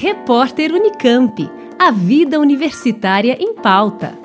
Repórter Unicamp. A vida universitária em pauta.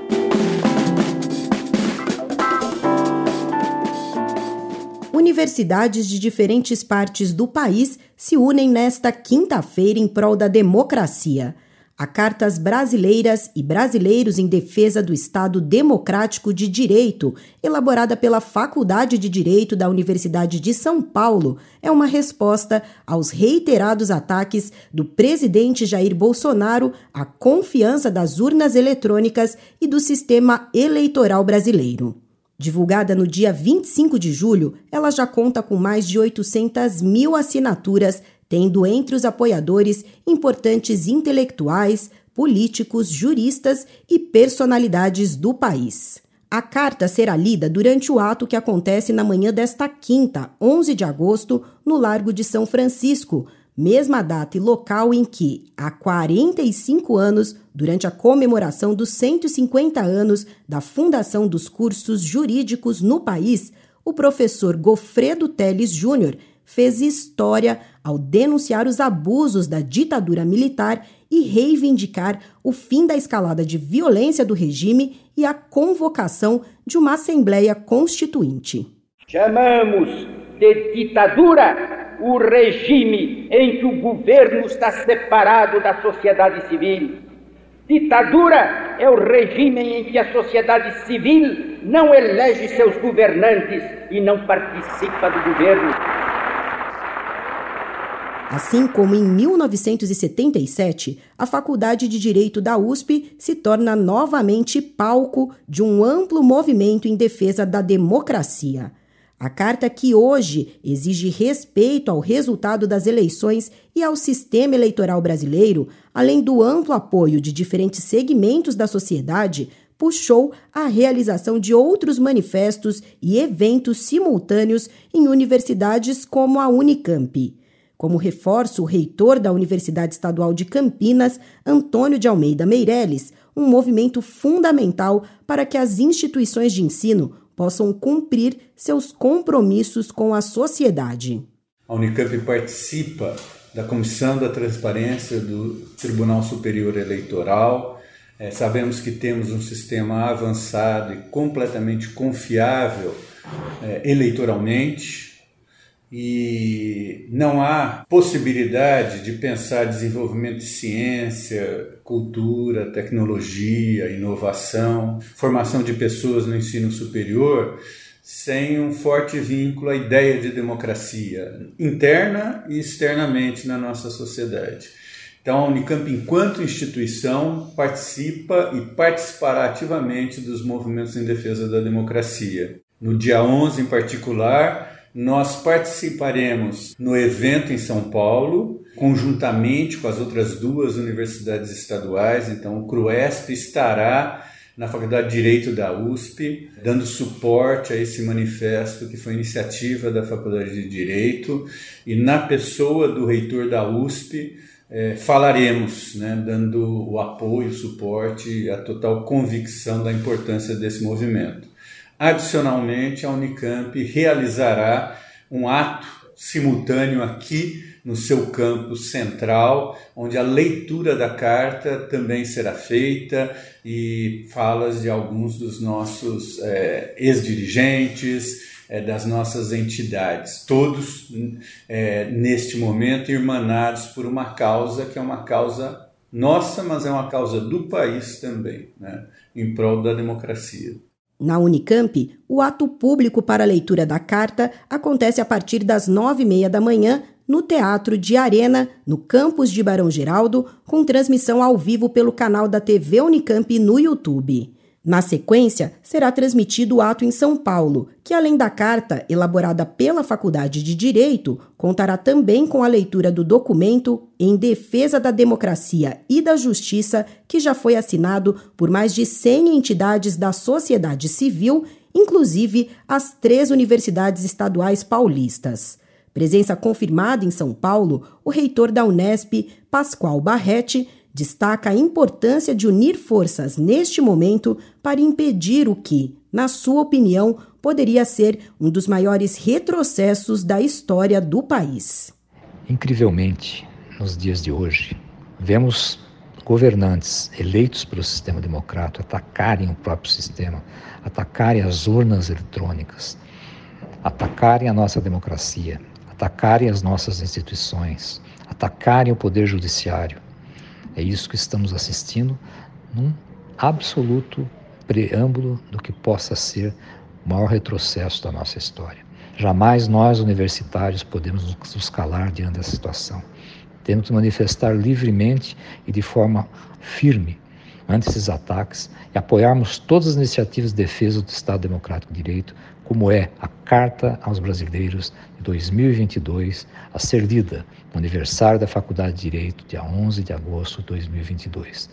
Universidades de diferentes partes do país se unem nesta quinta-feira em prol da democracia a Cartas Brasileiras e Brasileiros em Defesa do Estado Democrático de Direito, elaborada pela Faculdade de Direito da Universidade de São Paulo, é uma resposta aos reiterados ataques do presidente Jair Bolsonaro à confiança das urnas eletrônicas e do sistema eleitoral brasileiro. Divulgada no dia 25 de julho, ela já conta com mais de 800 mil assinaturas tendo entre os apoiadores importantes intelectuais, políticos, juristas e personalidades do país. A carta será lida durante o ato que acontece na manhã desta quinta, 11 de agosto, no Largo de São Francisco, mesma data e local em que, há 45 anos, durante a comemoração dos 150 anos da fundação dos cursos jurídicos no país, o professor Gofredo Teles Júnior fez história ao denunciar os abusos da ditadura militar e reivindicar o fim da escalada de violência do regime e a convocação de uma Assembleia Constituinte. Chamamos de ditadura o regime em que o governo está separado da sociedade civil. Ditadura é o regime em que a sociedade civil não elege seus governantes e não participa do governo. Assim como em 1977, a Faculdade de Direito da USP se torna novamente palco de um amplo movimento em defesa da democracia. A carta que hoje exige respeito ao resultado das eleições e ao sistema eleitoral brasileiro, além do amplo apoio de diferentes segmentos da sociedade, puxou a realização de outros manifestos e eventos simultâneos em universidades como a Unicamp. Como reforça o reitor da Universidade Estadual de Campinas, Antônio de Almeida Meirelles, um movimento fundamental para que as instituições de ensino possam cumprir seus compromissos com a sociedade. A Unicamp participa da Comissão da Transparência do Tribunal Superior Eleitoral. É, sabemos que temos um sistema avançado e completamente confiável é, eleitoralmente e não há possibilidade de pensar desenvolvimento de ciência, cultura, tecnologia, inovação, formação de pessoas no ensino superior sem um forte vínculo à ideia de democracia interna e externamente na nossa sociedade. Então, a Unicamp, enquanto instituição, participa e participará ativamente dos movimentos em defesa da democracia. No dia 11, em particular, nós participaremos no evento em São Paulo, conjuntamente com as outras duas universidades estaduais. Então, o CRUESP estará na Faculdade de Direito da USP, dando suporte a esse manifesto que foi iniciativa da Faculdade de Direito, e na pessoa do reitor da USP, é, falaremos, né, dando o apoio, o suporte, a total convicção da importância desse movimento. Adicionalmente, a Unicamp realizará um ato simultâneo aqui no seu campus central, onde a leitura da carta também será feita e falas de alguns dos nossos é, ex-dirigentes, é, das nossas entidades, todos é, neste momento irmanados por uma causa que é uma causa nossa, mas é uma causa do país também, né, em prol da democracia. Na Unicamp, o ato público para a leitura da carta acontece a partir das nove e meia da manhã no Teatro de Arena, no campus de Barão Geraldo, com transmissão ao vivo pelo canal da TV Unicamp no YouTube. Na sequência, será transmitido o ato em São Paulo, que, além da carta elaborada pela Faculdade de Direito, contará também com a leitura do documento Em Defesa da Democracia e da Justiça, que já foi assinado por mais de 100 entidades da sociedade civil, inclusive as três universidades estaduais paulistas. Presença confirmada em São Paulo, o reitor da Unesp, Pascoal Barretti, destaca a importância de unir forças neste momento para impedir o que, na sua opinião, poderia ser um dos maiores retrocessos da história do país. Incrivelmente, nos dias de hoje, vemos governantes eleitos pelo sistema democrático atacarem o próprio sistema, atacarem as urnas eletrônicas, atacarem a nossa democracia, atacarem as nossas instituições, atacarem o poder judiciário. É isso que estamos assistindo num absoluto preâmbulo do que possa ser o maior retrocesso da nossa história. Jamais nós, universitários, podemos nos calar diante dessa situação. Temos que manifestar livremente e de forma firme ante esses ataques e apoiarmos todas as iniciativas de defesa do Estado Democrático de Direito, como é a Carta aos Brasileiros de 2022, a ser lida no aniversário da Faculdade de Direito, dia 11 de agosto de 2022.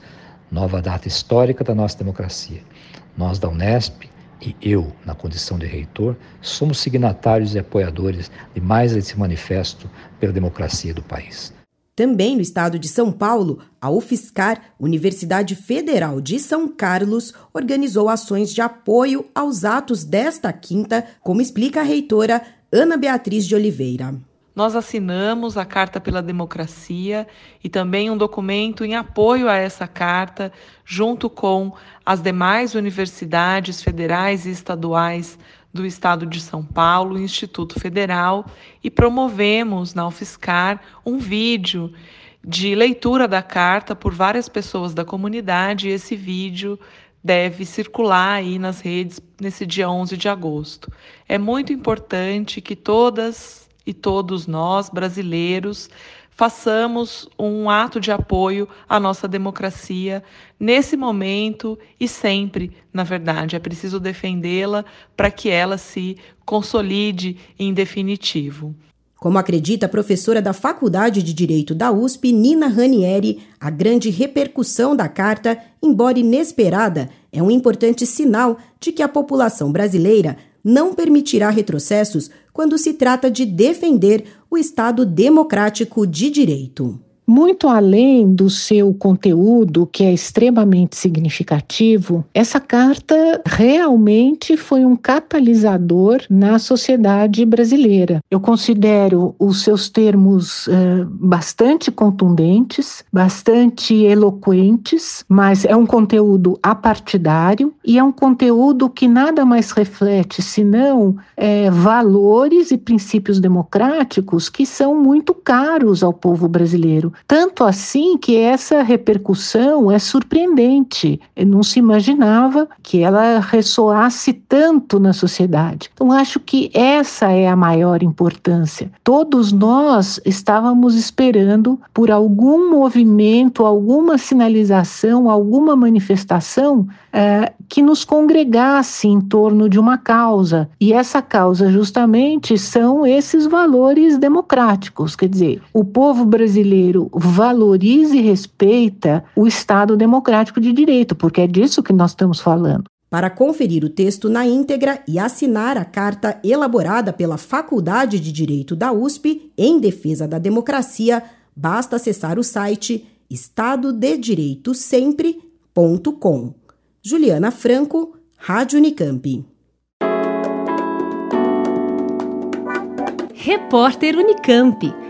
Nova data histórica da nossa democracia. Nós da Unesp e eu, na condição de reitor, somos signatários e apoiadores de mais esse manifesto pela democracia do país. Também no estado de São Paulo, a UFSCar, Universidade Federal de São Carlos, organizou ações de apoio aos atos desta quinta, como explica a reitora Ana Beatriz de Oliveira. Nós assinamos a Carta pela Democracia e também um documento em apoio a essa carta, junto com as demais universidades federais e estaduais do Estado de São Paulo, Instituto Federal, e promovemos na UFSCar um vídeo de leitura da carta por várias pessoas da comunidade. E esse vídeo deve circular aí nas redes nesse dia 11 de agosto. É muito importante que todas e todos nós, brasileiros, façamos um ato de apoio à nossa democracia nesse momento e sempre, na verdade. É preciso defendê-la para que ela se consolide em definitivo. Como acredita a professora da Faculdade de Direito da USP, Nina Ranieri, a grande repercussão da carta, embora inesperada, é um importante sinal de que a população brasileira não permitirá retrocessos quando se trata de defender o Estado democrático de direito muito além do seu conteúdo, que é extremamente significativo, essa carta realmente foi um catalisador na sociedade brasileira. Eu considero os seus termos uh, bastante contundentes, bastante eloquentes, mas é um conteúdo apartidário e é um conteúdo que nada mais reflete senão é, valores e princípios democráticos que são muito caros ao povo brasileiro. Tanto assim que essa repercussão é surpreendente. Não se imaginava que ela ressoasse tanto na sociedade. Então, acho que essa é a maior importância. Todos nós estávamos esperando por algum movimento, alguma sinalização, alguma manifestação é, que nos congregasse em torno de uma causa. E essa causa, justamente, são esses valores democráticos. Quer dizer, o povo brasileiro valoriza e respeita o Estado democrático de direito, porque é disso que nós estamos falando. Para conferir o texto na íntegra e assinar a carta elaborada pela Faculdade de Direito da USP em defesa da democracia, basta acessar o site estadodedireitosempre.com. Juliana Franco, Rádio Unicamp. Repórter Unicamp.